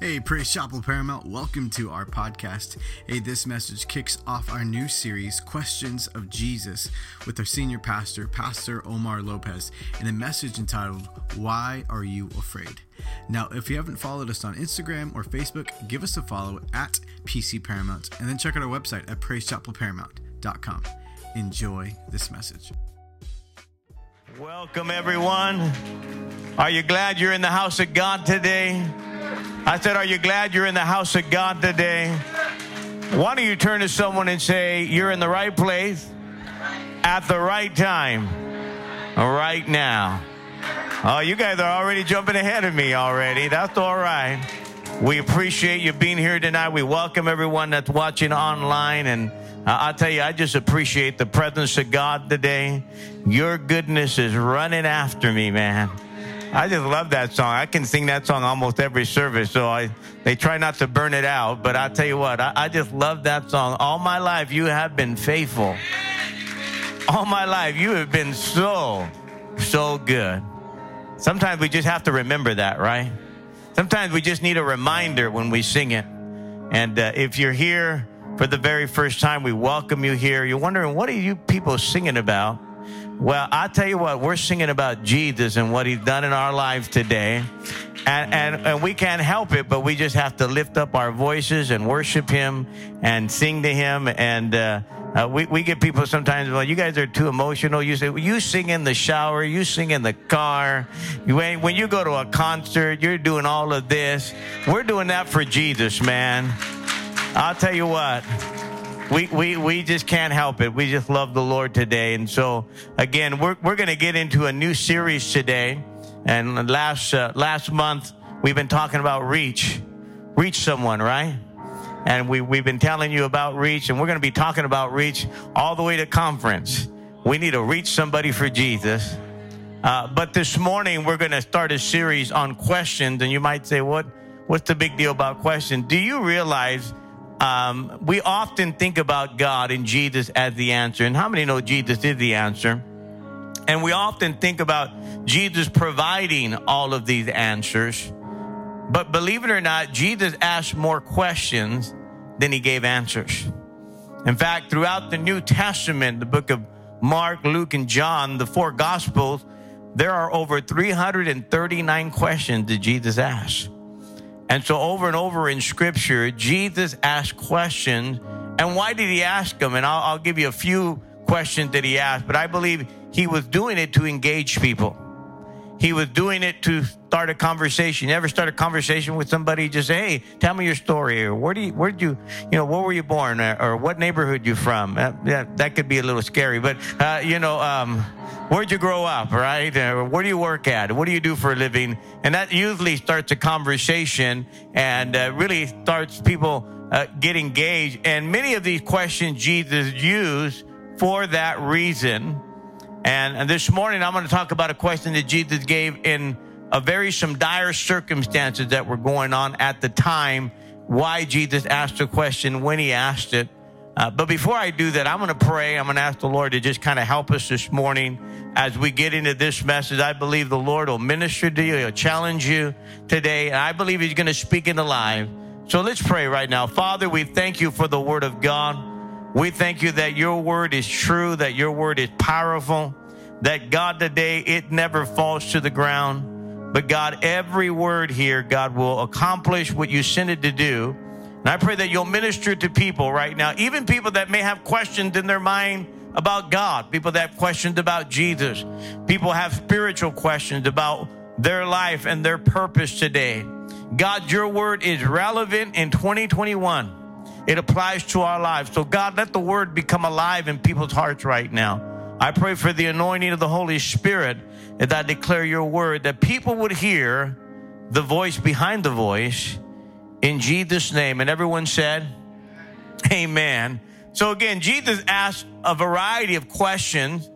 Hey, Praise Chapel Paramount, welcome to our podcast. Hey, this message kicks off our new series, Questions of Jesus, with our senior pastor, Pastor Omar Lopez, in a message entitled, Why Are You Afraid? Now, if you haven't followed us on Instagram or Facebook, give us a follow at PC Paramount, and then check out our website at praisechapelparamount.com. Enjoy this message. Welcome, everyone. Are you glad you're in the house of God today? I said, Are you glad you're in the house of God today? Why don't you turn to someone and say, You're in the right place at the right time, right now? Oh, you guys are already jumping ahead of me already. That's all right. We appreciate you being here tonight. We welcome everyone that's watching online. And uh, I'll tell you, I just appreciate the presence of God today. Your goodness is running after me, man. I just love that song. I can sing that song almost every service, so I they try not to burn it out. But I tell you what, I, I just love that song. All my life, you have been faithful. All my life, you have been so, so good. Sometimes we just have to remember that, right? Sometimes we just need a reminder when we sing it. And uh, if you're here for the very first time, we welcome you here. You're wondering, what are you people singing about? Well, I tell you what, we're singing about Jesus and what he's done in our lives today. And, and, and we can't help it, but we just have to lift up our voices and worship him and sing to him. And uh, uh, we, we get people sometimes, well, you guys are too emotional. You say, well, you sing in the shower, you sing in the car. You, when you go to a concert, you're doing all of this. We're doing that for Jesus, man. I'll tell you what we, we, we just can't help it. We just love the Lord today. And so, again, we're, we're going to get into a new series today. And last, uh, last month, we've been talking about reach. Reach someone, right? And we, we've been telling you about reach, and we're going to be talking about reach all the way to conference. We need to reach somebody for Jesus. Uh, but this morning, we're going to start a series on questions. And you might say, what, what's the big deal about questions? Do you realize um, we often think about God and Jesus as the answer. And how many know Jesus is the answer? And we often think about Jesus providing all of these answers. But believe it or not, Jesus asked more questions than he gave answers. In fact, throughout the New Testament, the book of Mark, Luke, and John, the four Gospels, there are over 339 questions that Jesus asked. And so, over and over in Scripture, Jesus asked questions. And why did he ask them? And I'll, I'll give you a few questions that he asked, but I believe he was doing it to engage people. He was doing it to start a conversation. You ever start a conversation with somebody? Just say, "Hey, tell me your story." Or where do you, where did you, you know, where were you born? Or what neighborhood you from? Uh, yeah, that could be a little scary, but uh, you know, um, where'd you grow up? Right? Uh, where do you work at? What do you do for a living? And that usually starts a conversation and uh, really starts people uh, get engaged. And many of these questions Jesus used for that reason and, and this morning, I'm going to talk about a question that Jesus gave in a very some dire circumstances that were going on at the time. Why Jesus asked the question when he asked it. Uh, but before I do that, I'm going to pray. I'm going to ask the Lord to just kind of help us this morning as we get into this message. I believe the Lord will minister to you, He'll challenge you today, and I believe He's going to speak into life. So let's pray right now. Father, we thank you for the Word of God. We thank you that your word is true, that your word is powerful, that God today it never falls to the ground. But God, every word here, God will accomplish what you sent it to do. And I pray that you'll minister to people right now, even people that may have questions in their mind about God, people that have questions about Jesus, people have spiritual questions about their life and their purpose today. God, your word is relevant in 2021. It applies to our lives. So, God, let the word become alive in people's hearts right now. I pray for the anointing of the Holy Spirit as I declare your word that people would hear the voice behind the voice in Jesus' name. And everyone said, Amen. So, again, Jesus asked a variety of questions,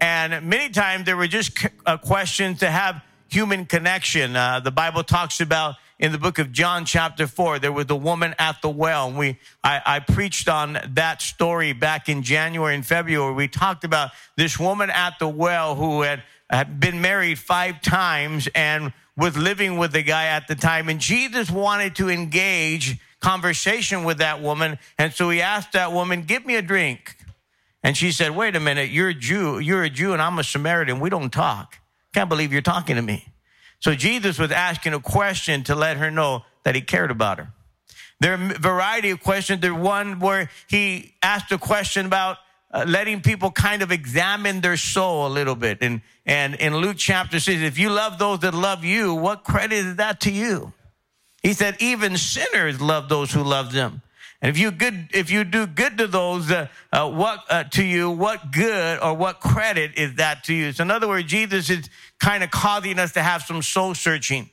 and many times they were just uh, questions to have human connection. Uh, the Bible talks about in the book of John, chapter four, there was a woman at the well. And we, I, I preached on that story back in January and February. We talked about this woman at the well who had, had been married five times and was living with the guy at the time. And Jesus wanted to engage conversation with that woman. And so he asked that woman, Give me a drink. And she said, Wait a minute, you're a Jew, you're a Jew, and I'm a Samaritan. We don't talk. Can't believe you're talking to me. So Jesus was asking a question to let her know that he cared about her. There are a variety of questions. There's one where he asked a question about uh, letting people kind of examine their soul a little bit. And, and in Luke chapter 6, if you love those that love you, what credit is that to you? He said, even sinners love those who love them. And if you good, if you do good to those, uh, uh, what uh, to you, what good or what credit is that to you? So in other words, Jesus is kind of causing us to have some soul searching.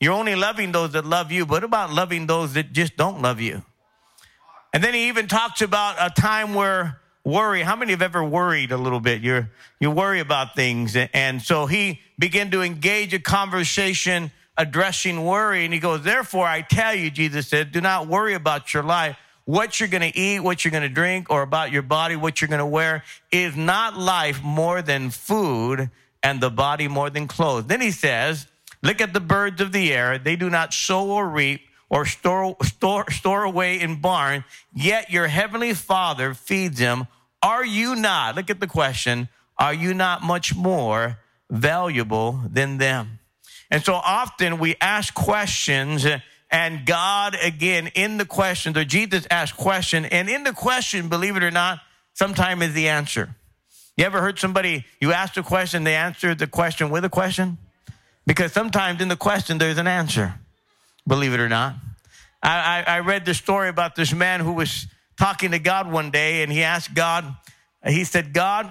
You're only loving those that love you, but about loving those that just don't love you? And then he even talks about a time where worry. How many have ever worried a little bit? You're, you worry about things. And so he began to engage a conversation addressing worry. And he goes, therefore, I tell you, Jesus said, do not worry about your life. What you're going to eat, what you're going to drink, or about your body, what you're going to wear is not life more than food and the body more than clothes. Then he says, look at the birds of the air. They do not sow or reap or store, store, store away in barn, yet your heavenly father feeds them. Are you not, look at the question, are you not much more valuable than them? And so often we ask questions and God again in the question, or Jesus asked question, and in the question, believe it or not, sometimes is the answer. You ever heard somebody, you asked a question, they answered the question with a question? Because sometimes in the question, there's an answer, believe it or not. I, I, I read the story about this man who was talking to God one day, and he asked God, he said, God,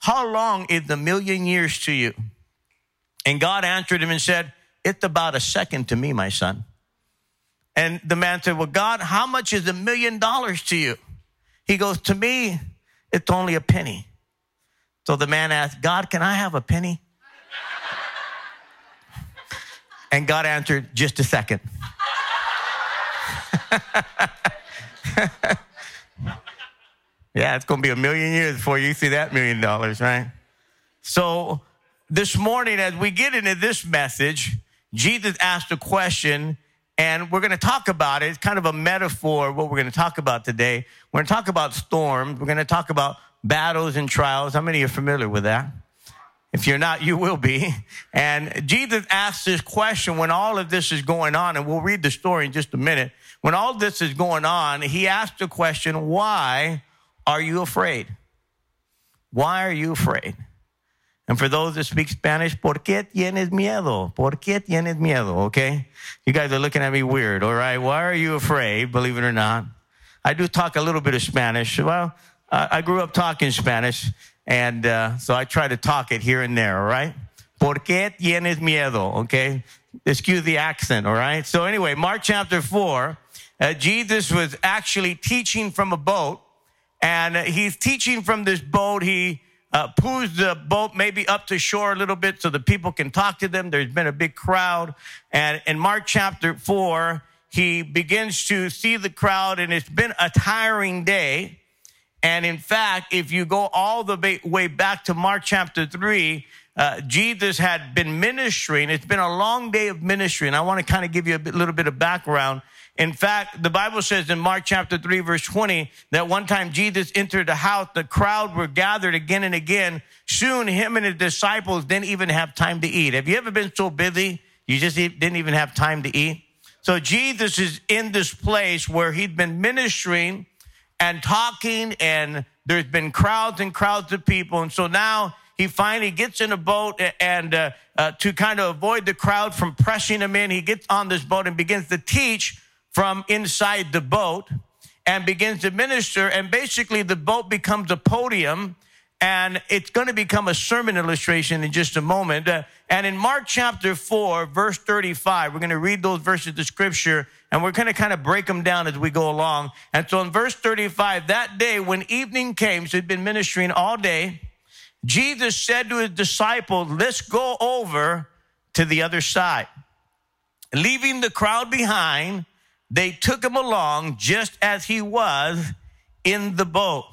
how long is a million years to you? And God answered him and said, It's about a second to me, my son. And the man said, Well, God, how much is a million dollars to you? He goes, To me, it's only a penny. So the man asked, God, can I have a penny? and God answered, Just a second. yeah, it's going to be a million years before you see that million dollars, right? So this morning, as we get into this message, Jesus asked a question, and we're going to talk about it. It's kind of a metaphor, what we're going to talk about today. We're going to talk about storms. We're going to talk about battles and trials. How many are familiar with that? If you're not, you will be. And Jesus asked this question when all of this is going on, and we'll read the story in just a minute. When all this is going on, he asked the question, Why are you afraid? Why are you afraid? And for those that speak Spanish, ¿por qué tienes miedo? ¿Por qué tienes miedo? Okay? You guys are looking at me weird, all right? Why are you afraid, believe it or not? I do talk a little bit of Spanish. Well, I grew up talking Spanish, and uh, so I try to talk it here and there, all right? ¿Por qué tienes miedo? Okay? Excuse the accent, all right? So anyway, Mark chapter 4, uh, Jesus was actually teaching from a boat, and he's teaching from this boat. He uh, pulls the boat maybe up to shore a little bit so the people can talk to them. There's been a big crowd. And in Mark chapter 4, he begins to see the crowd, and it's been a tiring day. And in fact, if you go all the way back to Mark chapter 3, uh, Jesus had been ministering. It's been a long day of ministry. And I want to kind of give you a bit, little bit of background. In fact, the Bible says in Mark chapter 3, verse 20, that one time Jesus entered the house, the crowd were gathered again and again. Soon, him and his disciples didn't even have time to eat. Have you ever been so busy you just didn't even have time to eat? So Jesus is in this place where he'd been ministering and talking, and there's been crowds and crowds of people. And so now he finally gets in a boat and uh, uh, to kind of avoid the crowd from pressing him in, he gets on this boat and begins to teach from inside the boat and begins to minister. And basically, the boat becomes a podium and it's going to become a sermon illustration in just a moment. Uh, and in Mark chapter 4, verse 35, we're going to read those verses of scripture and we're going to kind of break them down as we go along. And so in verse 35, that day when evening came, so he'd been ministering all day, Jesus said to his disciples, Let's go over to the other side. Leaving the crowd behind, they took him along just as he was in the boat.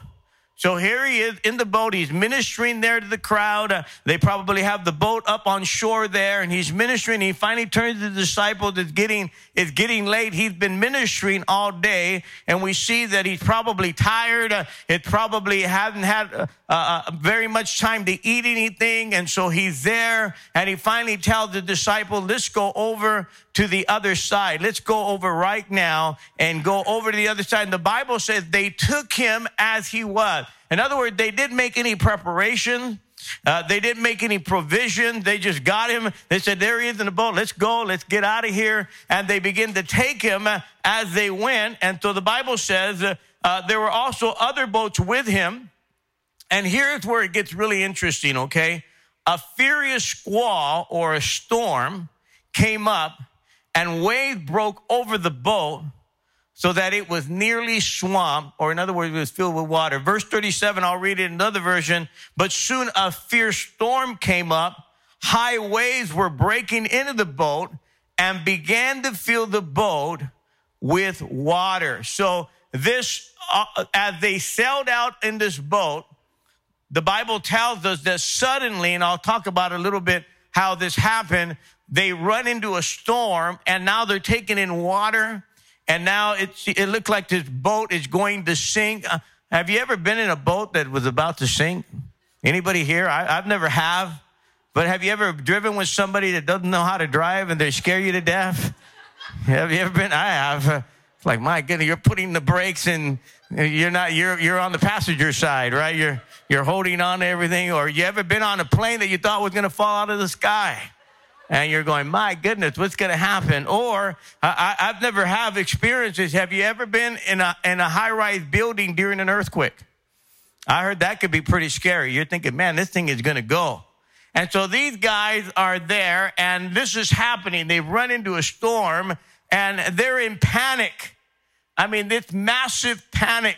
So here he is in the boat. He's ministering there to the crowd. Uh, they probably have the boat up on shore there, and he's ministering. He finally turns to the disciples. It's getting it's getting late. He's been ministering all day, and we see that he's probably tired. Uh, it probably hasn't had uh, uh, very much time to eat anything, and so he's there. And he finally tells the disciple, "Let's go over to the other side. Let's go over right now and go over to the other side." And the Bible says they took him as he was. In other words, they didn't make any preparation. Uh, they didn't make any provision. They just got him. They said, There he is in the boat. Let's go. Let's get out of here. And they begin to take him as they went. And so the Bible says uh, there were also other boats with him. And here's where it gets really interesting, okay? A furious squall or a storm came up, and waves broke over the boat so that it was nearly swamped, or in other words, it was filled with water. Verse 37, I'll read it in another version. But soon a fierce storm came up. High waves were breaking into the boat and began to fill the boat with water. So this, uh, as they sailed out in this boat, the Bible tells us that suddenly, and I'll talk about a little bit how this happened, they run into a storm and now they're taking in water and now it, it looked like this boat is going to sink. Uh, have you ever been in a boat that was about to sink? Anybody here? I, have never have. But have you ever driven with somebody that doesn't know how to drive and they scare you to death? have you ever been? I have. It's like, my goodness, you're putting the brakes and you're not, you're, you're on the passenger side, right? You're, you're holding on to everything. Or you ever been on a plane that you thought was going to fall out of the sky? And you're going, my goodness, what's going to happen? Or I, have never have experiences. Have you ever been in a, in a high rise building during an earthquake? I heard that could be pretty scary. You're thinking, man, this thing is going to go. And so these guys are there and this is happening. They've run into a storm and they're in panic. I mean, this massive panic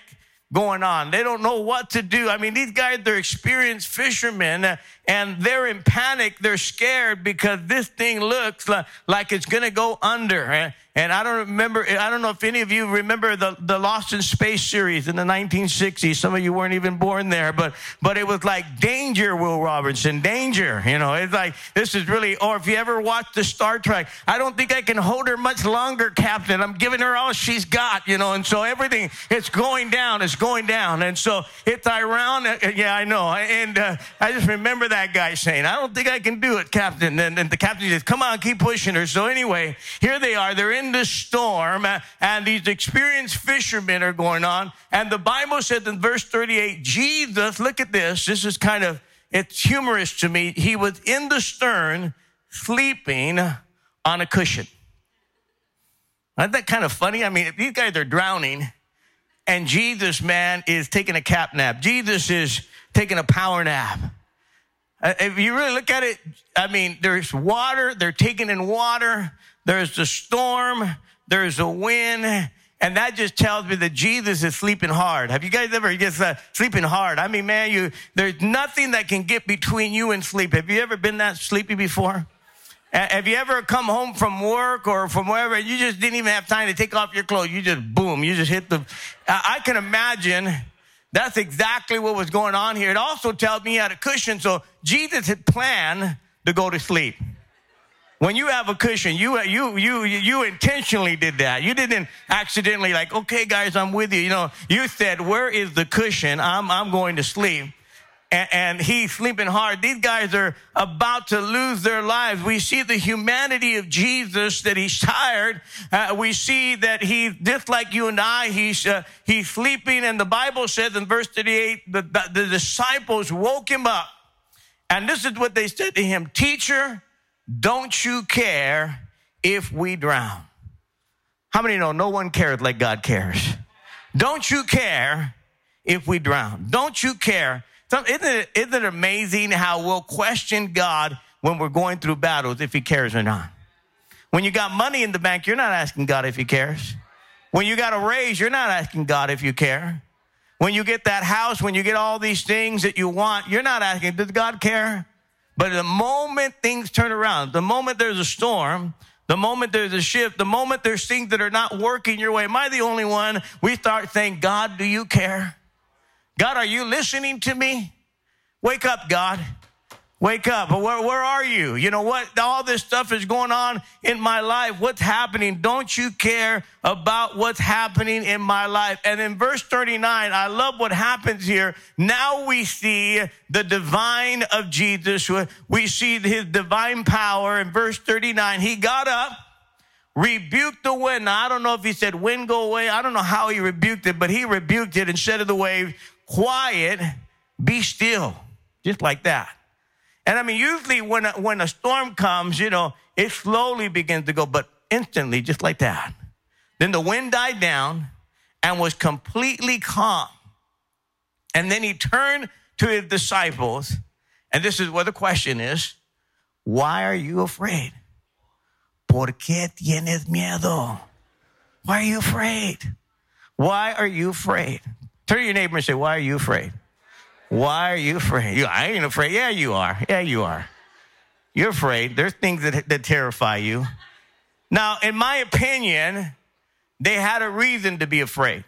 going on. They don't know what to do. I mean, these guys, they're experienced fishermen and they're in panic. They're scared because this thing looks like, like it's going to go under. And I don't remember, I don't know if any of you remember the, the Lost in Space series in the 1960s. Some of you weren't even born there, but, but it was like danger, Will Robinson, danger. You know, it's like, this is really, or if you ever watched the Star Trek, I don't think I can hold her much longer, Captain. I'm giving her all she's got, you know, and so everything, it's going down, it's going down. And so it's ironic. Uh, yeah, I know. And uh, I just remember that guy saying, I don't think I can do it, Captain. And, and the captain says, come on, keep pushing her. So anyway, here they are. They're in the storm, uh, and these experienced fishermen are going on. And the Bible said in verse 38, Jesus, look at this. This is kind of, it's humorous to me. He was in the stern sleeping on a cushion. Isn't that kind of funny? I mean, these guys are drowning, and Jesus, man, is taking a cap nap. Jesus is taking a power nap. Uh, if you really look at it, I mean, there's water, they're taking in water, there's the storm, there's a wind, and that just tells me that Jesus is sleeping hard. Have you guys ever just uh, sleeping hard? I mean, man, you there's nothing that can get between you and sleep. Have you ever been that sleepy before? Have you ever come home from work or from wherever and you just didn't even have time to take off your clothes? You just boom, you just hit the. I can imagine that's exactly what was going on here. It also tells me he had a cushion, so Jesus had planned to go to sleep. When you have a cushion, you, you, you, you intentionally did that. You didn't accidentally like, okay, guys, I'm with you. You know, you said, where is the cushion? I'm, I'm going to sleep. And, and he's sleeping hard. These guys are about to lose their lives. We see the humanity of Jesus, that he's tired. Uh, we see that he's just like you and I. He's, uh, he's sleeping. And the Bible says in verse 38, the, the, the disciples woke him up. And this is what they said to him, teacher, don't you care if we drown? How many know no one cares like God cares? Don't you care if we drown? Don't you care? Isn't it, isn't it amazing how we'll question God when we're going through battles if he cares or not? When you got money in the bank, you're not asking God if he cares. When you got a raise, you're not asking God if you care. When you get that house, when you get all these things that you want, you're not asking, does God care? But the moment things turn around, the moment there's a storm, the moment there's a shift, the moment there's things that are not working your way, am I the only one? We start saying, God, do you care? God, are you listening to me? Wake up, God. Wake up. Where, where are you? You know what? All this stuff is going on in my life. What's happening? Don't you care about what's happening in my life? And in verse 39, I love what happens here. Now we see the divine of Jesus. We see his divine power. In verse 39, he got up, rebuked the wind. Now, I don't know if he said, wind go away. I don't know how he rebuked it, but he rebuked it and said to the wave, quiet, be still. Just like that. And I mean, usually when a, when a storm comes, you know, it slowly begins to go, but instantly, just like that. Then the wind died down and was completely calm. And then he turned to his disciples, and this is where the question is why are you afraid? ¿Por qué tienes miedo? Why are you afraid? Why are you afraid? Turn to your neighbor and say, Why are you afraid? Why are you afraid? You, I ain't afraid. Yeah, you are. Yeah, you are. You're afraid. There's things that, that terrify you. Now, in my opinion, they had a reason to be afraid.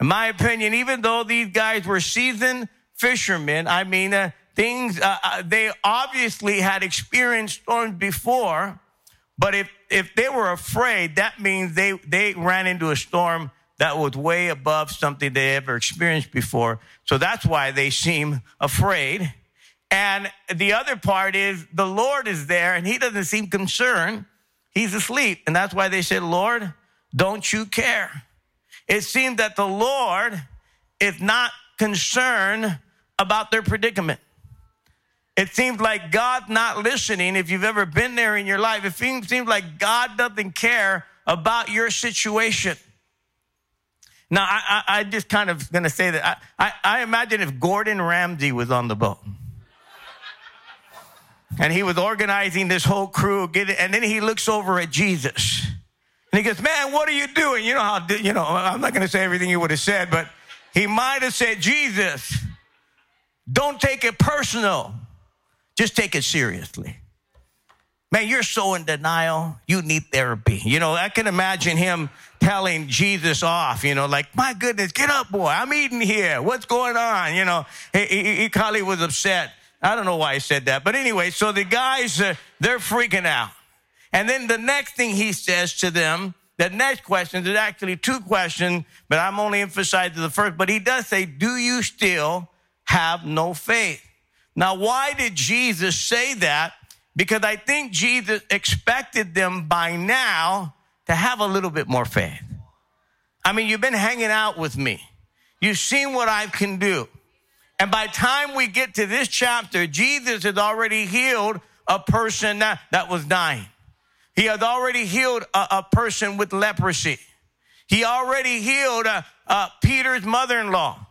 In my opinion, even though these guys were seasoned fishermen, I mean, uh, things, uh, uh, they obviously had experienced storms before, but if, if they were afraid, that means they, they ran into a storm that was way above something they ever experienced before. So that's why they seem afraid. And the other part is the Lord is there and he doesn't seem concerned. He's asleep. And that's why they said, Lord, don't you care? It seemed that the Lord is not concerned about their predicament. It seems like God's not listening. If you've ever been there in your life, it seems, seems like God doesn't care about your situation. Now, I, I, I just kind of going to say that I, I, I imagine if Gordon Ramsay was on the boat and he was organizing this whole crew, and then he looks over at Jesus. And he goes, Man, what are you doing? You know how, you know, I'm not going to say everything you would have said, but he might have said, Jesus, don't take it personal, just take it seriously. Man, you're so in denial. You need therapy. You know, I can imagine him telling Jesus off, you know, like, my goodness, get up, boy. I'm eating here. What's going on? You know, he, he, he probably was upset. I don't know why he said that. But anyway, so the guys, uh, they're freaking out. And then the next thing he says to them, the next question, there's actually two questions, but I'm only emphasizing the first. But he does say, Do you still have no faith? Now, why did Jesus say that? Because I think Jesus expected them by now to have a little bit more faith. I mean, you've been hanging out with me. You've seen what I can do. And by time we get to this chapter, Jesus has already healed a person that, that was dying. He had already healed a, a person with leprosy. He already healed uh, uh, Peter's mother-in-law.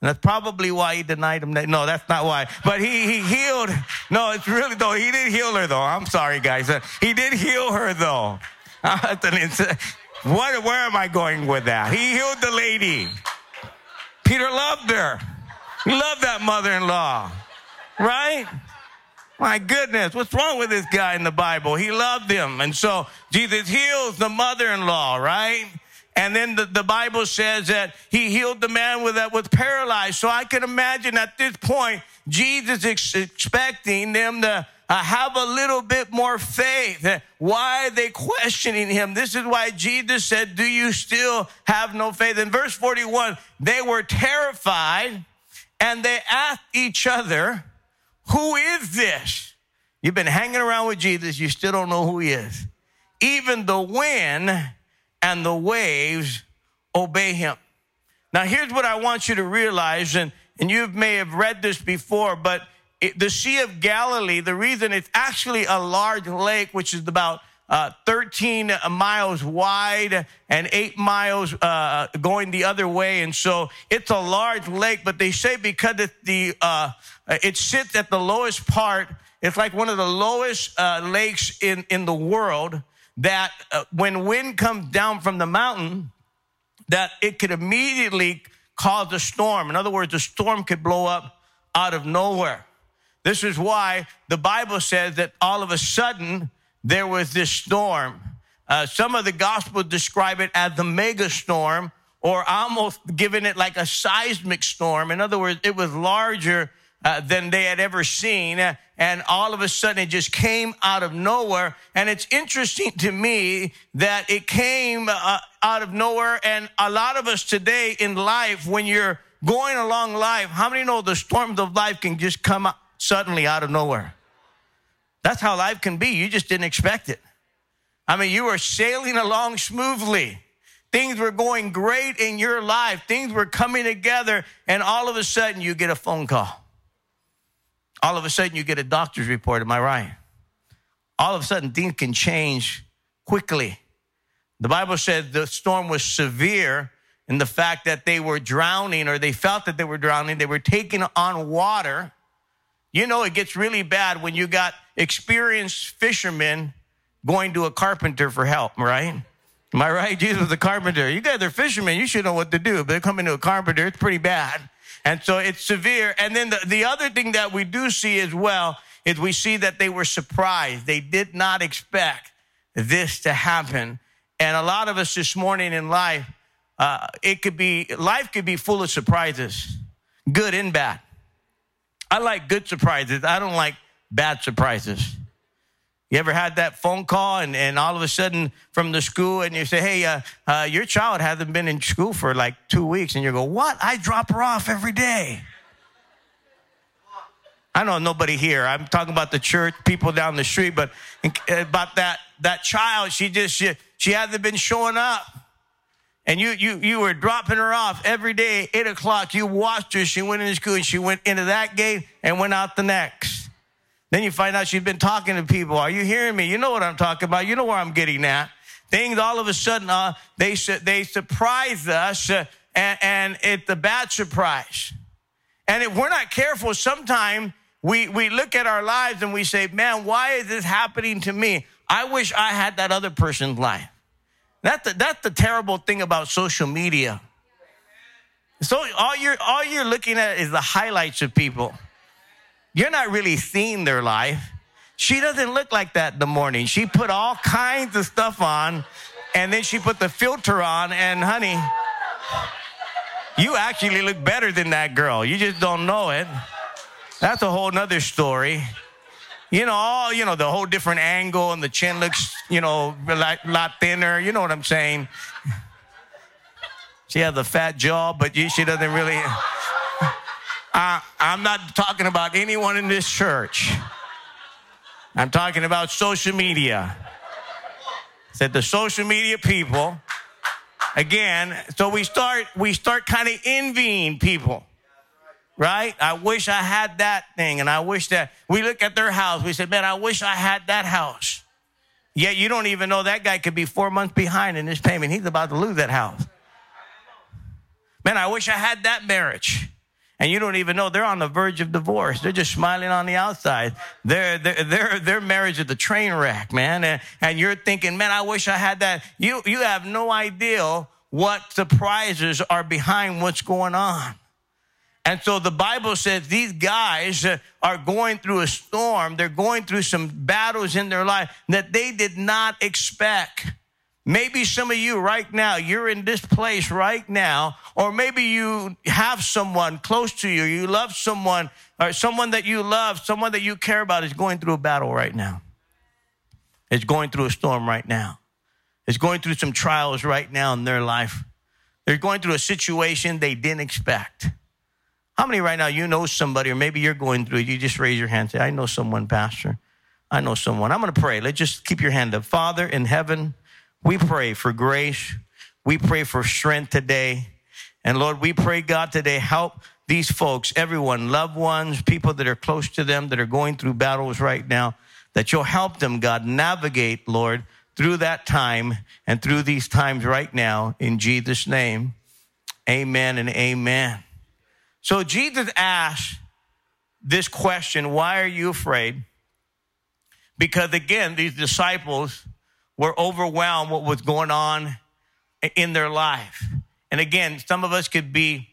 And that's probably why he denied him. That, no, that's not why. But he, he healed. No, it's really, though. He did heal her, though. I'm sorry, guys. Uh, he did heal her, though. what, where am I going with that? He healed the lady. Peter loved her. He loved that mother in law. Right? My goodness, what's wrong with this guy in the Bible? He loved him. And so Jesus heals the mother in law, right? And then the, the Bible says that he healed the man with that was paralyzed. So I can imagine at this point, Jesus expecting them to uh, have a little bit more faith. Why are they questioning him? This is why Jesus said, Do you still have no faith? In verse 41, they were terrified and they asked each other, Who is this? You've been hanging around with Jesus, you still don't know who he is. Even the wind and the waves obey him. Now, here's what I want you to realize, and, and you may have read this before, but it, the Sea of Galilee, the reason it's actually a large lake, which is about uh, 13 miles wide and eight miles uh, going the other way. And so it's a large lake, but they say because it, the, uh, it sits at the lowest part, it's like one of the lowest uh, lakes in, in the world that uh, when wind comes down from the mountain, that it could immediately cause a storm. In other words, a storm could blow up out of nowhere. This is why the Bible says that all of a sudden there was this storm. Uh, some of the gospels describe it as the mega storm or almost giving it like a seismic storm. In other words, it was larger uh, than they had ever seen. And all of a sudden it just came out of nowhere. And it's interesting to me that it came uh, out of nowhere. And a lot of us today in life, when you're going along life, how many know the storms of life can just come suddenly out of nowhere? That's how life can be. You just didn't expect it. I mean, you were sailing along smoothly. Things were going great in your life. Things were coming together, and all of a sudden you get a phone call. All of a sudden you get a doctor's report. Am I right? All of a sudden things can change quickly. The Bible said the storm was severe in the fact that they were drowning or they felt that they were drowning. They were taking on water. You know, it gets really bad when you got experienced fishermen going to a carpenter for help, right? Am I right? Jesus was a carpenter. You guys are fishermen. You should know what to do. But they're coming to a carpenter. It's pretty bad. And so it's severe. And then the, the other thing that we do see as well is we see that they were surprised. They did not expect this to happen. And a lot of us this morning in life, uh, it could be, life could be full of surprises, good and bad. I like good surprises. I don't like bad surprises. You ever had that phone call and, and all of a sudden from the school and you say, hey, uh, uh, your child hasn't been in school for like two weeks. And you go, what? I drop her off every day. I know nobody here. I'm talking about the church, people down the street, but about that, that child, she just, she, she hasn't been showing up. And you, you, you were dropping her off every day, eight o'clock. You watched her. She went into school and she went into that gate and went out the next. Then you find out she's been talking to people. Are you hearing me? You know what I'm talking about. You know where I'm getting at. Things all of a sudden, uh, they, they surprise us, uh, and, and it's a bad surprise. And if we're not careful, sometimes we, we look at our lives and we say, man, why is this happening to me? I wish I had that other person's life. That's the, that's the terrible thing about social media. So all you're, all you're looking at is the highlights of people. You're not really seeing their life. She doesn't look like that in the morning. She put all kinds of stuff on and then she put the filter on and honey, you actually look better than that girl. You just don't know it. That's a whole nother story. You know, all, you know, the whole different angle and the chin looks, you know, a lot, lot thinner. You know what I'm saying? She has a fat jaw, but she doesn't really. Uh, I'm not talking about anyone in this church. I'm talking about social media. Said the social media people. Again, so we start we start kind of envying people. Right? I wish I had that thing and I wish that we look at their house. We said, "Man, I wish I had that house." Yet you don't even know that guy could be 4 months behind in his payment. He's about to lose that house. Man, I wish I had that marriage and you don't even know they're on the verge of divorce. They're just smiling on the outside. Their their their marriage is a train wreck, man. And, and you're thinking, man, I wish I had that. You you have no idea what surprises are behind what's going on. And so the Bible says these guys are going through a storm. They're going through some battles in their life that they did not expect. Maybe some of you right now, you're in this place right now, or maybe you have someone close to you, you love someone, or someone that you love, someone that you care about is going through a battle right now. It's going through a storm right now. It's going through some trials right now in their life. They're going through a situation they didn't expect. How many right now you know somebody, or maybe you're going through it? You just raise your hand. Say, I know someone, Pastor. I know someone. I'm going to pray. Let's just keep your hand up. Father in heaven, we pray for grace. We pray for strength today. And Lord, we pray, God, today, help these folks, everyone, loved ones, people that are close to them, that are going through battles right now, that you'll help them, God, navigate, Lord, through that time and through these times right now. In Jesus' name, amen and amen. So Jesus asked this question Why are you afraid? Because again, these disciples, were overwhelmed what was going on in their life. And again, some of us could be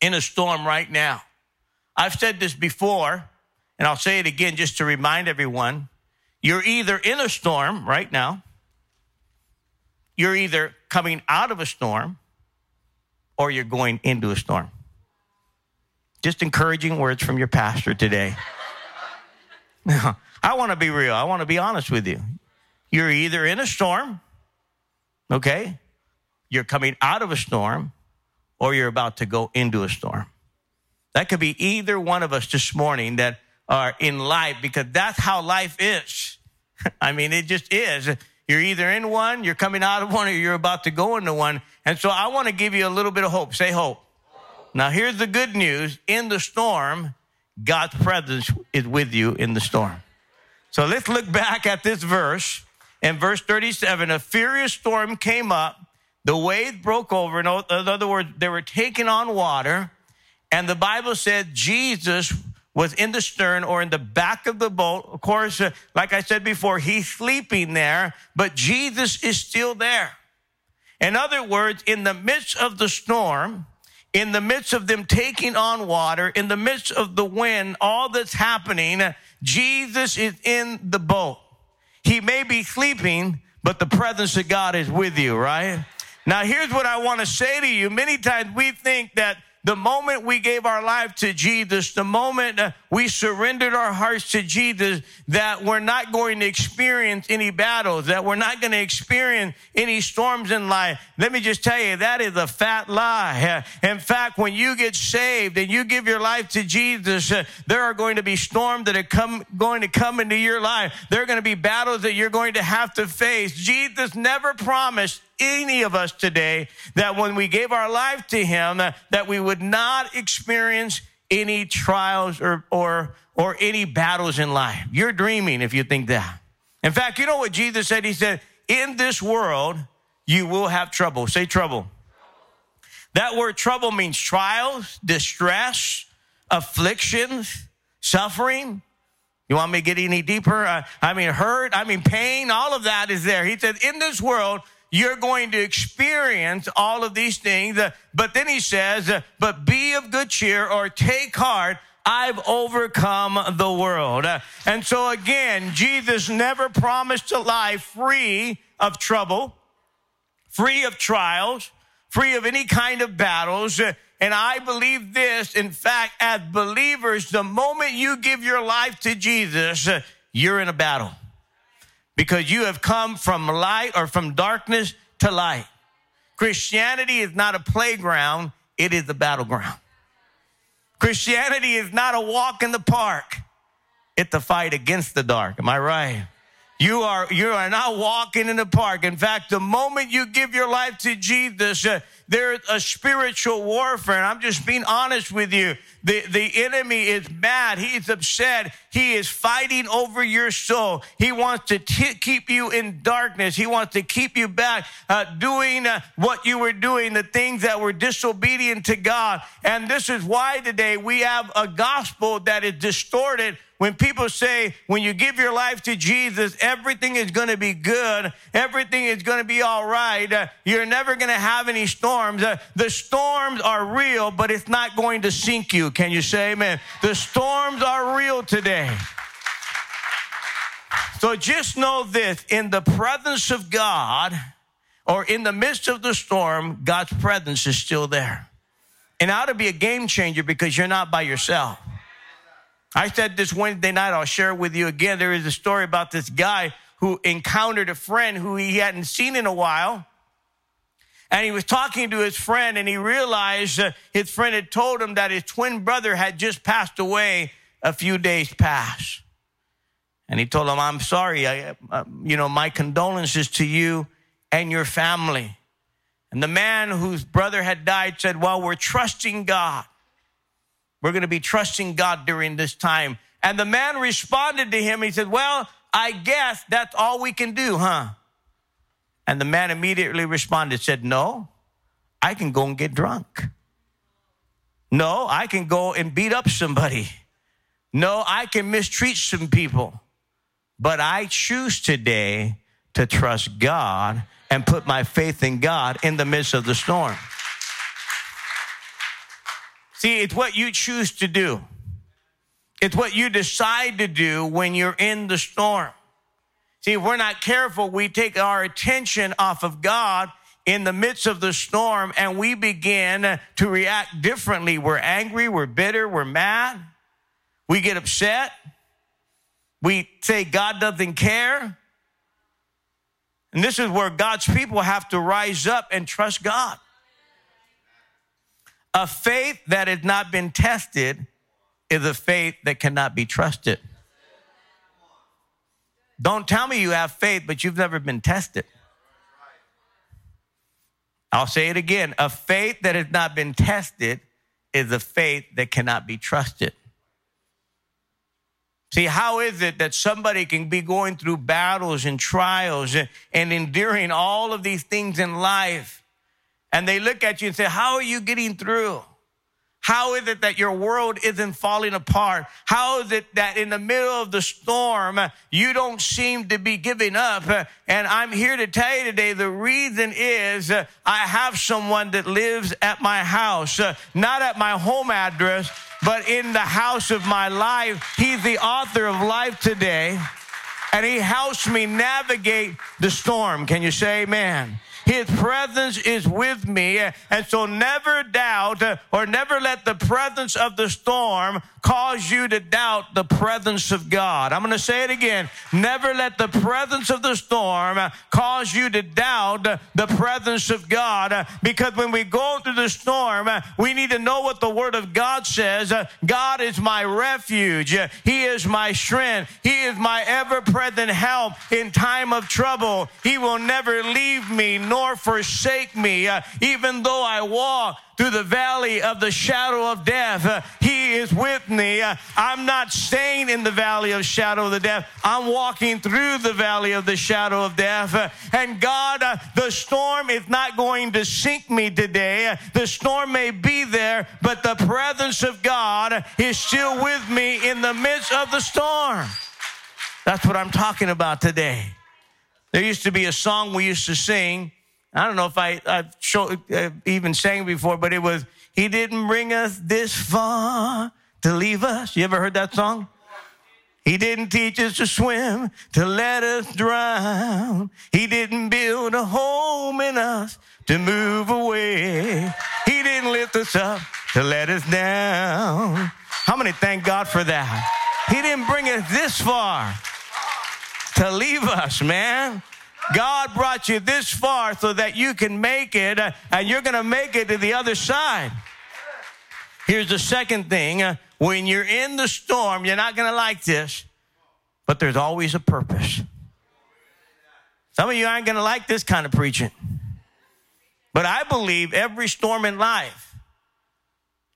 in a storm right now. I've said this before, and I'll say it again just to remind everyone. You're either in a storm right now, you're either coming out of a storm, or you're going into a storm. Just encouraging words from your pastor today. I want to be real. I want to be honest with you. You're either in a storm, okay? You're coming out of a storm, or you're about to go into a storm. That could be either one of us this morning that are in life because that's how life is. I mean, it just is. You're either in one, you're coming out of one, or you're about to go into one. And so I want to give you a little bit of hope. Say hope. Now, here's the good news in the storm, God's presence is with you in the storm. So let's look back at this verse. In verse 37, a furious storm came up, the waves broke over. In other words, they were taking on water. And the Bible said Jesus was in the stern or in the back of the boat. Of course, uh, like I said before, he's sleeping there, but Jesus is still there. In other words, in the midst of the storm, in the midst of them taking on water, in the midst of the wind, all that's happening, Jesus is in the boat. He may be sleeping, but the presence of God is with you, right? Now, here's what I want to say to you. Many times we think that the moment we gave our life to Jesus, the moment we surrendered our hearts to Jesus, that we're not going to experience any battles, that we're not going to experience any storms in life. Let me just tell you, that is a fat lie. In fact, when you get saved and you give your life to Jesus, uh, there are going to be storms that are come, going to come into your life. There are going to be battles that you're going to have to face. Jesus never promised any of us today that when we gave our life to him that, we would not experience any trials or, or, or any battles in life. You're dreaming if you think that. In fact, you know what Jesus said? He said, in this world, you will have trouble. Say trouble. That word trouble means trials, distress, afflictions, suffering. You want me to get any deeper? Uh, I mean, hurt, I mean, pain, all of that is there. He said, in this world, you're going to experience all of these things. Uh, but then he says, uh, but be of good cheer or take heart. I've overcome the world. Uh, and so again, Jesus never promised a life free of trouble, free of trials, free of any kind of battles. And I believe this. In fact, as believers, the moment you give your life to Jesus, you're in a battle because you have come from light or from darkness to light. Christianity is not a playground, it is a battleground. Christianity is not a walk in the park, it's a fight against the dark. Am I right? You are, you are not walking in the park. In fact, the moment you give your life to Jesus, uh, there's a spiritual warfare. And I'm just being honest with you. The, the enemy is mad. He's upset. He is fighting over your soul. He wants to t- keep you in darkness. He wants to keep you back, uh, doing uh, what you were doing, the things that were disobedient to God. And this is why today we have a gospel that is distorted when people say, when you give your life to Jesus, everything is going to be good, everything is going to be all right, uh, you're never going to have any storms. Uh, the storms are real, but it's not going to sink you. Can you say amen? The storms are real today. So just know this in the presence of God, or in the midst of the storm, God's presence is still there. And ought to be a game changer because you're not by yourself. I said this Wednesday night, I'll share with you again. There is a story about this guy who encountered a friend who he hadn't seen in a while. And he was talking to his friend, and he realized uh, his friend had told him that his twin brother had just passed away a few days past. And he told him, I'm sorry, I, uh, you know, my condolences to you and your family. And the man whose brother had died said, Well, we're trusting God we're going to be trusting God during this time. And the man responded to him. He said, Well, I guess that's all we can do, huh? And the man immediately responded, said, No, I can go and get drunk. No, I can go and beat up somebody. No, I can mistreat some people. But I choose today to trust God and put my faith in God in the midst of the storm. See, it's what you choose to do. It's what you decide to do when you're in the storm. See, if we're not careful, we take our attention off of God in the midst of the storm and we begin to react differently. We're angry, we're bitter, we're mad, we get upset, we say God doesn't care. And this is where God's people have to rise up and trust God. A faith that has not been tested is a faith that cannot be trusted. Don't tell me you have faith, but you've never been tested. I'll say it again. A faith that has not been tested is a faith that cannot be trusted. See, how is it that somebody can be going through battles and trials and, and, enduring all of these things in life? And they look at you and say, How are you getting through? How is it that your world isn't falling apart? How is it that in the middle of the storm, you don't seem to be giving up? And I'm here to tell you today, the reason is uh, I have someone that lives at my house, uh, not at my home address, but in the house of my life. He's the author of life today, and he helps me navigate the storm. Can you say amen? His presence is with me. And so never doubt or never let the presence of the storm cause you to doubt the presence of God. I'm going to say it again. Never let the presence of the storm cause you to doubt the presence of God because when we go through the storm, we need to know what the word of God says. God is my refuge. He is my strength. He is my ever present help in time of trouble. He will never leave me nor forsake me. even though I walk through the valley of the shadow of death, uh, He is with me. Uh, I'm not staying in the valley of shadow of the death. I'm walking through the valley of the shadow of death. Uh, and God, uh, the storm is not going to sink me today. Uh, the storm may be there, but the presence of God is still with me in the midst of the storm. That's what I'm talking about today. There used to be a song we used to sing I don't know if I, I've uh, even sang before, but it was, He didn't bring us this far to leave us. You ever heard that song? He didn't teach us to swim to let us drown. He didn't build a home in us to move away. He didn't lift us up to let us down. How many thank God for that? He didn't bring us this far to leave us, man. God brought you this far so that you can make it, uh, and you're going to make it to the other side. Here's the second thing uh, when you're in the storm, you're not going to like this, but there's always a purpose. Some of you aren't going to like this kind of preaching. But I believe every storm in life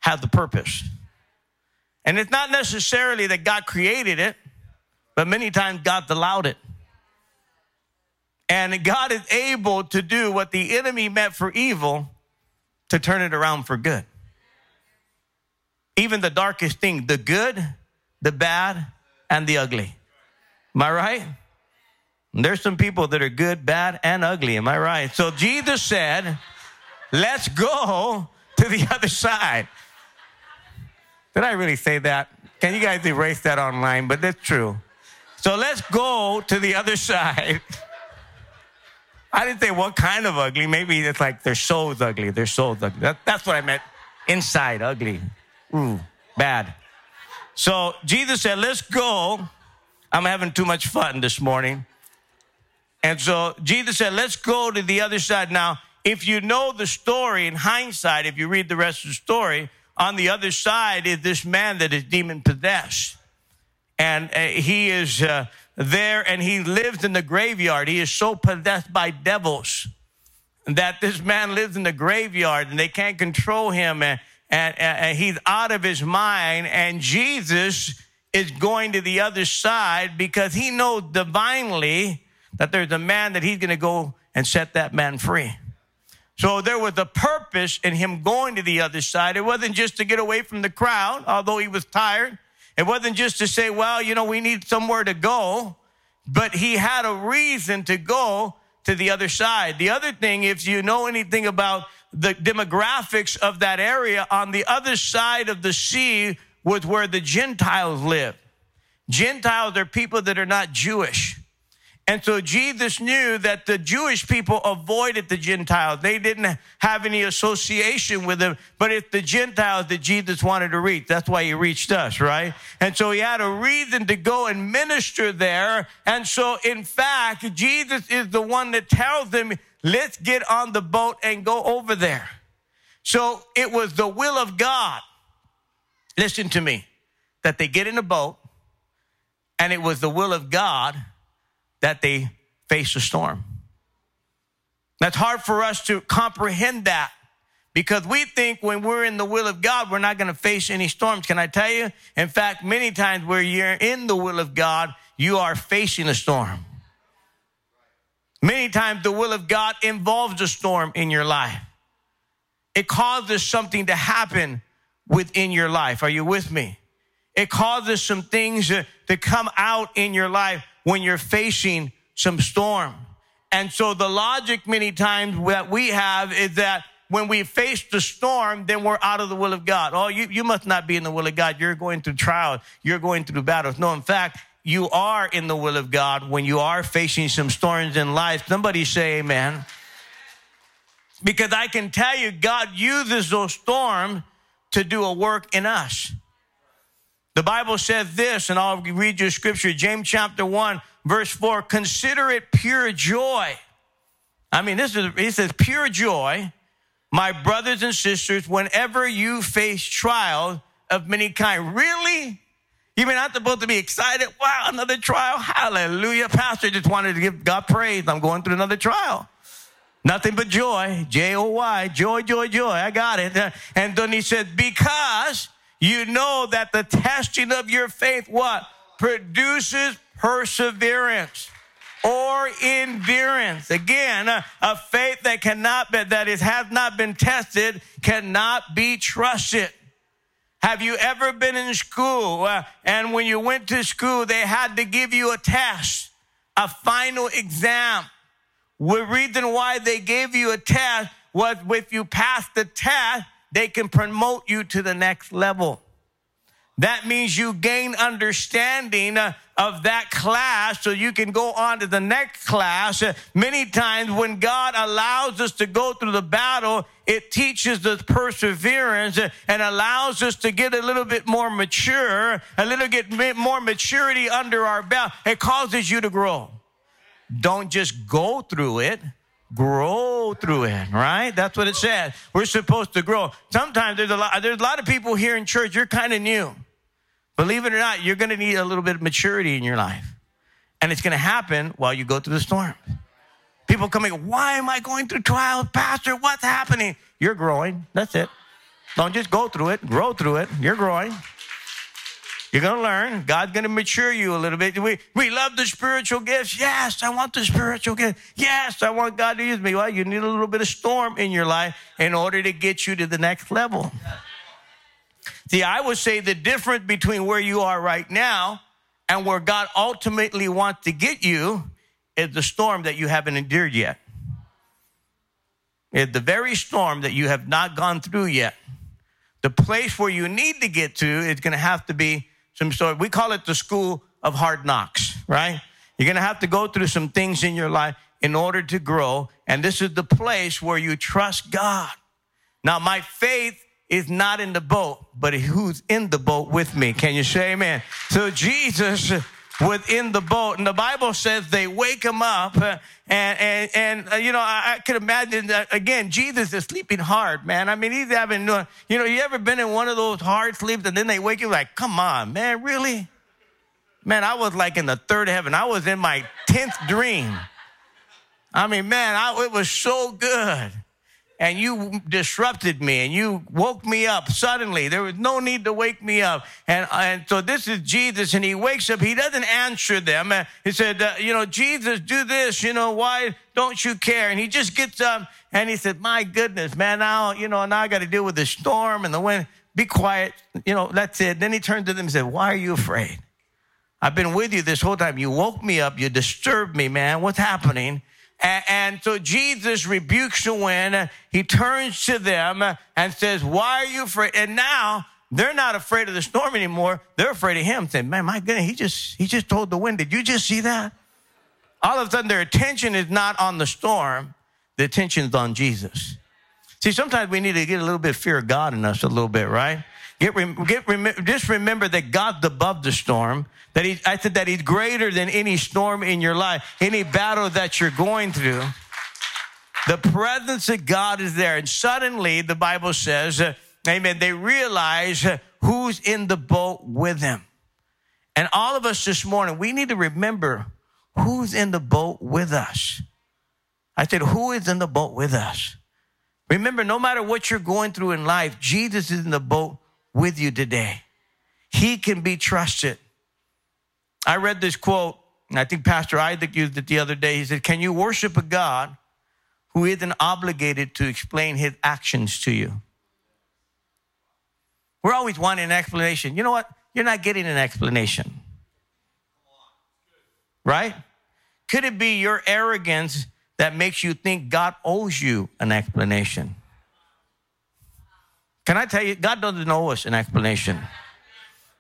has a purpose. And it's not necessarily that God created it, but many times God's allowed it. And God is able to do what the enemy meant for evil to turn it around for good. Even the darkest thing, the good, the bad, and the ugly. Am I right? there's some people that are good, bad, and ugly. Am I right? So Jesus said, let's go to the other side. Did I really say that? Can you guys erase that online? But that's true. So let's go to the other side. I didn't say what kind of ugly. Maybe it's like their soul's ugly. Their soul's ugly. That, that's what I meant. Inside, ugly. Ooh, bad. So Jesus said, let's go. I'm having too much fun this morning. And so Jesus said, let's go to the other side. Now, if you know the story in hindsight, if you read the rest of the story, on the other side is this man that is demon possessed. And uh, he is, uh, there and he lives in the graveyard. He is so possessed by devils that this man lives in the graveyard and they can't control him and, and, and he's out of his mind. And Jesus is going to the other side because he knows divinely that there's a man that he's going to go and set that man free. So there was a purpose in him going to the other side. It wasn't just to get away from the crowd, although he was tired. It wasn't just to say, well, you know, we need somewhere to go, but he had a reason to go to the other side. The other thing, if you know anything about the demographics of that area, on the other side of the sea was where the Gentiles live. Gentiles are people that are not Jewish. And so Jesus knew that the Jewish people avoided the Gentiles. They didn't have any association with them, but it's the Gentiles that Jesus wanted to reach. That's why he reached us, right? And so he had a reason to go and minister there. And so in fact, Jesus is the one that tells them, let's get on the boat and go over there. So it was the will of God. Listen to me, that they get in a boat and it was the will of God that they face a storm. That's hard for us to comprehend that because we think when we're in the will of God, we're not going to face any storms. Can I tell you? In fact, many times where you're in the will of God, you are facing a storm. Many times the will of God involves a storm in your life. It causes something to happen within your life. Are you with me? It causes some things to, to come out in your life when you're facing some storm. And so the logic many times that we have is that when we face the storm, then we're out of the will of God. Oh, you, you must not be in the will of God. You're going through trials. You're going through battles. No, in fact, you are in the will of God when you are facing some storms in life. Somebody say amen. Because I can tell you, God uses those storms to do a work in us. The Bible says this, and I'll read you scripture, James chapter 1, verse 4. Consider it pure joy. I mean, this is, he says, pure joy, my brothers and sisters, whenever you face trials of many kind. Really? You're not supposed to be excited. Wow, another trial. Hallelujah. Pastor just wanted to give God praise. I'm going through another trial. Nothing but joy. J O Y. Joy, joy, joy. I got it. And then he said, because you know that the testing of your faith, what? Produces perseverance or endurance. Again, a, a faith that cannot be, that is, has not been tested cannot be trusted. Have you ever been in school uh, and when you went to school, they had to give you a test, a final exam? The reason why they gave you a test was if you passed the test, they can promote you to the next level. That means you gain understanding uh, of that class so you can go on to the next class. Uh, many times when God allows us to go through the battle, it teaches us perseverance uh, and allows us to get a little bit more mature, a little bit more maturity under our belt. It causes you to grow. Don't just go through it grow through it, right? That's what it says. We're supposed to grow. Sometimes there's a lot, there's a lot of people here in church, you're kind of new. Believe it or not, you're going to need a little bit of maturity in your life. And it's going to happen while you go through the storm. People coming, why am I going through trials? Pastor, what's happening? You're growing. That's it. Don't just go through it, grow through it. You're growing. You're going to learn. God's going to mature you a little bit. We, we love the spiritual gifts. Yes, I want the spiritual gift. Yes, I want God to use me. Well, you need a little bit of storm in your life in order to get you to the next level. See, I would say the difference between where you are right now and where God ultimately wants to get you is the storm that you haven't endured yet. It's the very storm that you have not gone through yet. The place where you need to get to is going to have to be some sort. We call it the school of hard knocks, right? You're going to have to go through some things in your life in order to grow. And this is the place where you trust God. Now, my faith is not in the boat, but who's in the boat with me. Can you say amen? So Jesus within the boat. And the Bible says they wake him up. Uh, and, and, and uh, you know, I, I could imagine that, again, Jesus is sleeping hard, man. I mean, he's having, uh, you know, you ever been in one of those hard sleeps and then they wake you like, come on, man, really? Man, I was like in the third heaven. I was in my 10th dream. I mean, man, I, it was so good and you disrupted me and you woke me up suddenly. There was no need to wake me up. And, and so this is Jesus and he wakes up. He doesn't answer them. He said, uh, you know, Jesus, do this. You know, why don't you care? And he just gets up and he said, my goodness, man, now, you know, now I got to deal with the storm and the wind. Be quiet. You know, that's it. Then he turned to them and said, why are you afraid? I've been with you this whole time. You woke me up. You disturbed me, man. What's happening? And, so Jesus rebukes the wind. He turns to them and says, Why are you afraid? And now they're not afraid of the storm anymore. They're afraid of him. Saying, Man, my goodness, he just he just told the wind. Did you just see that? all of a sudden their attention is not on the storm, the attention is on Jesus. See, sometimes we need to get a little bit of fear of God in us a little bit, right? Get, get, just remember that God's above the storm. That he, I said that He's greater than any storm in your life, any battle that you're going through. The presence of God is there. And suddenly, the Bible says, uh, amen, they realize uh, who's in the boat with them. And all of us this morning, we need to remember who's in the boat with us. I said, who is in the boat with us? Remember, no matter what you're going through in life, Jesus is in the boat with you today. He can be trusted. I read this quote, and I think Pastor Isaac used it the other day. He said, Can you worship a God who isn't obligated to explain his actions to you? We're always wanting an explanation. You know what? You're not getting an explanation. Right? Could it be your arrogance that makes you think God owes you an explanation? Can I tell you, God doesn't owe us an explanation.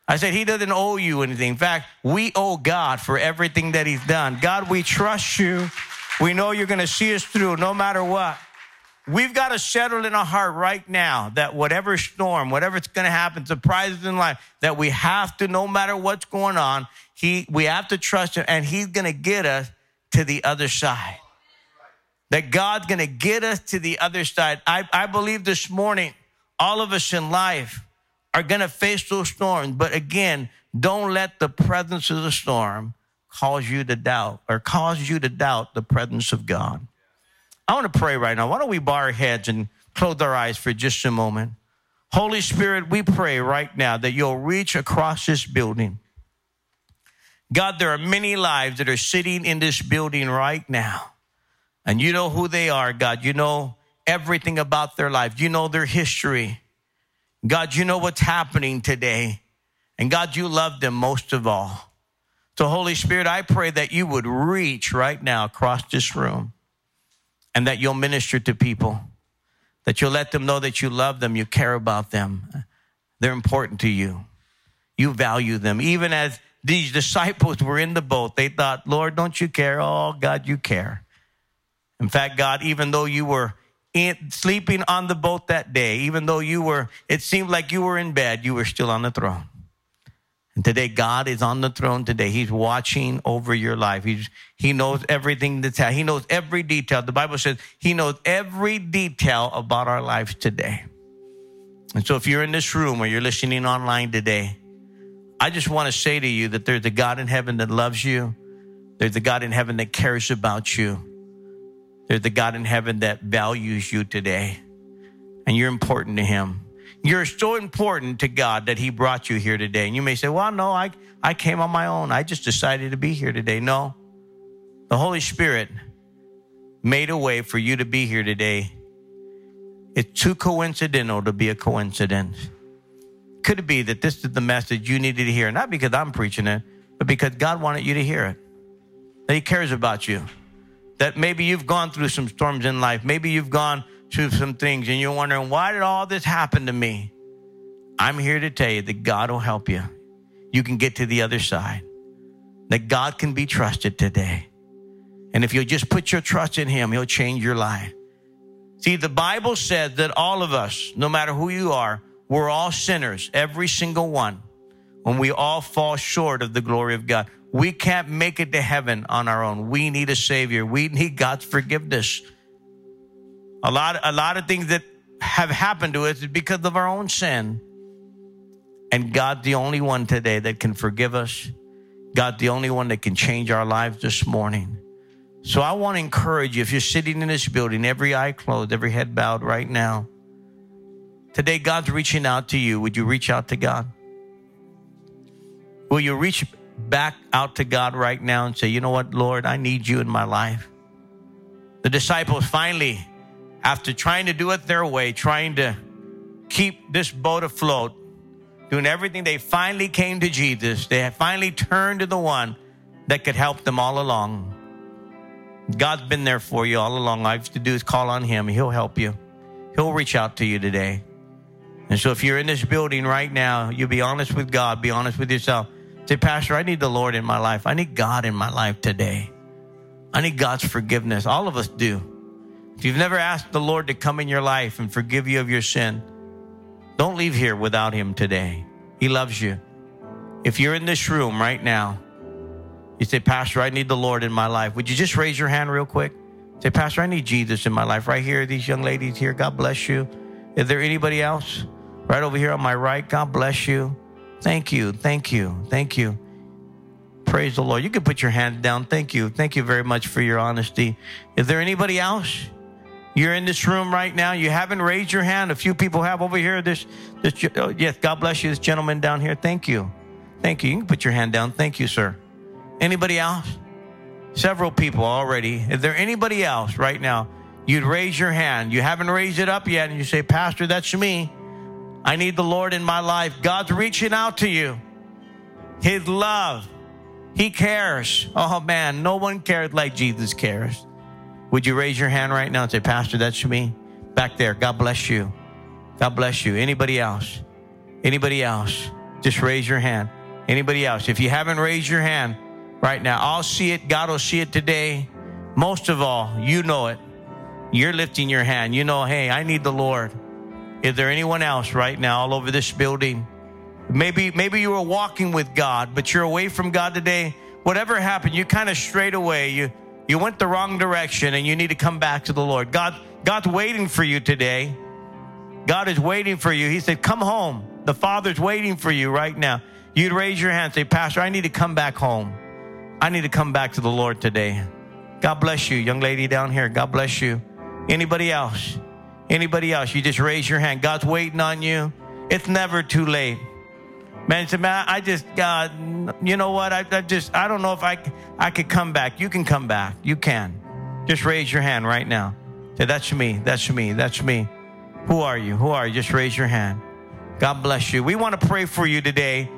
I said, He doesn't owe you anything. In fact, we owe God for everything that He's done. God, we trust you. We know you're going to see us through no matter what. We've got to settle in our heart right now that whatever storm, whatever's going to happen, surprises in life, that we have to, no matter what's going on, he, we have to trust him and he's going to get us to the other side. That God's going to get us to the other side. I, I believe this morning, all of us in life are going to face those storms. But again, don't let the presence of the storm cause you to doubt or cause you to doubt the presence of God. I want to pray right now. Why don't we bow our heads and close our eyes for just a moment? Holy Spirit, we pray right now that you'll reach across this building. God, there are many lives that are sitting in this building right now. And you know who they are, God. You know everything about their life. You know their history. God, you know what's happening today. And God, you love them most of all. So, Holy Spirit, I pray that you would reach right now across this room and that you'll minister to people, that you'll let them know that you love them, you care about them. They're important to you. You value them. Even as these disciples were in the boat, they thought, Lord, don't you care? Oh, God, you care. In fact, God, even though you were in, sleeping on the boat that day, even though you were, it seemed like you were in bed, you were still on the throne. And today, God is on the throne today. He's watching over your life. He's, he knows everything that's happening. He knows every detail. The Bible says he knows every detail about our lives today. And so if you're in this room or you're listening online today, I just want to say to you that there's a God in heaven that loves you. There's a God in heaven that cares about you. There's a God in heaven that values you today. And you're important to him. You're so important to God that He brought you here today. And you may say, well, no, I, I came on my own. I just decided to be here today. No, the Holy Spirit made a way for you to be here today. It's too coincidental to be a coincidence. Could it be that this is the message you needed to hear? Not because I'm preaching it, but because God wanted you to hear it. That He cares about you. That maybe you've gone through some storms in life. Maybe you've gone through some things and you're wondering, why did all this happen to me? I'm here to tell you that God will help you. You can get to the other side, that God can be trusted today. And if you'll just put your trust in Him, He'll change your life. See, the Bible says that all of us, no matter who you are, we're all sinners, every single one, when we all fall short of the glory of God. We can't make it to heaven on our own. We need a Savior. We need God's forgiveness. A lot, a lot of things that have happened to us is because of our own sin. And God's the only one today that can forgive us. God's the only one that can change our lives this morning. So I want to encourage you, if you're sitting in this building, every eye closed, every head bowed right now, today God's reaching out to you. Would you reach out to God? Will you reach back out to God right now and say, you know what, Lord, I need you in my life? The disciples finally after trying to do it their way, trying to keep this boat afloat, doing everything, they finally came to Jesus. They finally turned to the one that could help them all along. God's been there for you all along. All you have to do is call on Him. He'll help you. He'll reach out to you today. And so if you're in this building right now, you'll be honest with God, be honest with yourself. Say, Pastor, I need the Lord in my life. I need God in my life today. I need God's forgiveness. All of us do. If you've never asked the Lord to come in your life and forgive you of your sin, don't leave here without Him today. He loves you. If you're in this room right now, you say, Pastor, I need the Lord in my life. Would you just raise your hand real quick? Say, Pastor, I need Jesus in my life. Right here, these young ladies here. God bless you. Is there anybody else? Right over here on my right. God bless you. Thank you. Thank you. Thank you. Praise the Lord. You can put your hand down. Thank you. Thank you very much for your honesty. Is there anybody else? You're in this room right now. You haven't raised your hand. A few people have over here. This, this, oh, yes, God bless you. This gentleman down here. Thank you. Thank you. You can put your hand down. Thank you, sir. Anybody else? Several people already. Is there anybody else right now? You'd raise your hand. You haven't raised it up yet, and you say, Pastor, that's me. I need the Lord in my life. God's reaching out to you. His love. He cares. Oh man, no one cares like Jesus cares. Would you raise your hand right now and say, Pastor, that's me? Back there. God bless you. God bless you. Anybody else? Anybody else? Just raise your hand. Anybody else? If you haven't raised your hand right now, I'll see it. God will see it today. Most of all, you know it. You're lifting your hand. You know, hey, I need the Lord. Is there anyone else right now all over this building? Maybe, maybe you were walking with God, but you're away from God today. Whatever happened, you kind of strayed away. You, you went the wrong direction and you need to come back to the Lord. God, God's waiting for you today. God is waiting for you. He said, come home. The Father's waiting for you right now. You'd raise your hand and say, Pastor, I need to come back home. I need to come back to the Lord today. God bless you, young lady down here. God bless you. Anybody else? Anybody else? You just raise your hand. God's waiting on you. It's never too late. Man, say, man, I just, God, you know what? I, I just, I don't know if I, I could come back. You can come back. You can. Just raise your hand right now. Say, that's me. That's me. That's me. Who are you? Who are you? Just raise your hand. God bless you. We want to pray for you today.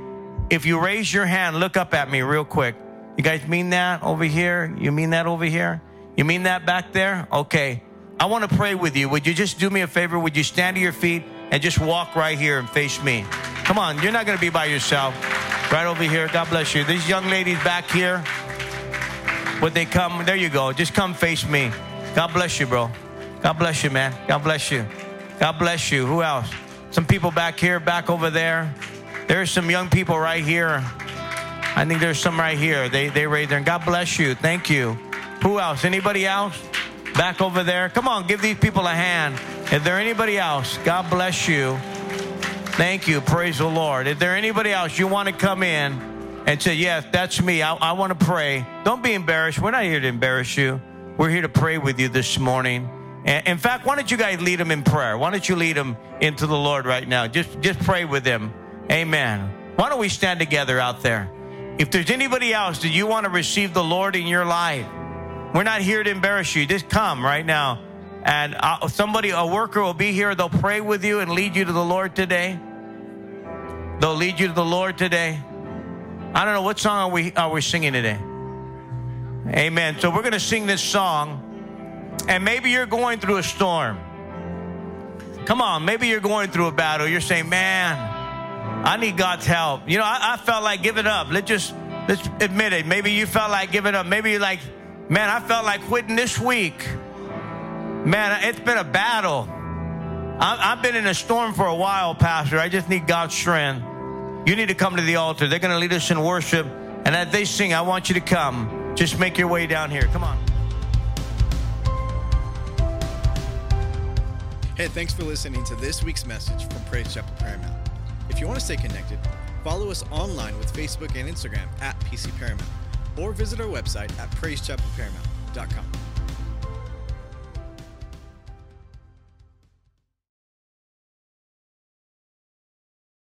If you raise your hand, look up at me real quick. You guys mean that over here? You mean that over here? You mean that back there? Okay. I want to pray with you. Would you just do me a favor? Would you stand to your feet and just walk right here and face me? Come on, you're not going to be by yourself. Right over here. God bless you. These young ladies back here, would they come? There you go. Just come face me. God bless you, bro. God bless you, man. God bless you. God bless you. Who else? Some people back here, back over there. There's some young people right here. I think there's some right here. They they raised their God bless you. Thank you. Who else? Anybody else? Back over there. Come on, give these people a hand. Is there anybody else? God bless you. Thank you. Praise the Lord. Is there anybody else you want to come in and say, Yes, that's me. I, I want to pray. Don't be embarrassed. We're not here to embarrass you. We're here to pray with you this morning. And in fact, why don't you guys lead them in prayer? Why don't you lead them into the Lord right now? Just, just pray with them. Amen. Why don't we stand together out there? If there's anybody else that you want to receive the Lord in your life, we're not here to embarrass you. Just come right now. And uh, somebody, a worker will be here. They'll pray with you and lead you to the Lord today. They'll lead you to the Lord today. I don't know what song are we are we singing today. Amen. So we're going to sing this song, and maybe you're going through a storm. Come on, maybe you're going through a battle. You're saying, "Man, I need God's help." You know, I, I felt like giving up. Let's just let's admit it. Maybe you felt like giving up. Maybe you're like, "Man, I felt like quitting this week." Man, it's been a battle. I've been in a storm for a while, Pastor. I just need God's strength. You need to come to the altar. They're going to lead us in worship. And as they sing, I want you to come. Just make your way down here. Come on. Hey, thanks for listening to this week's message from Praise Chapel Paramount. If you want to stay connected, follow us online with Facebook and Instagram at PC Paramount or visit our website at praisechapelparamount.com.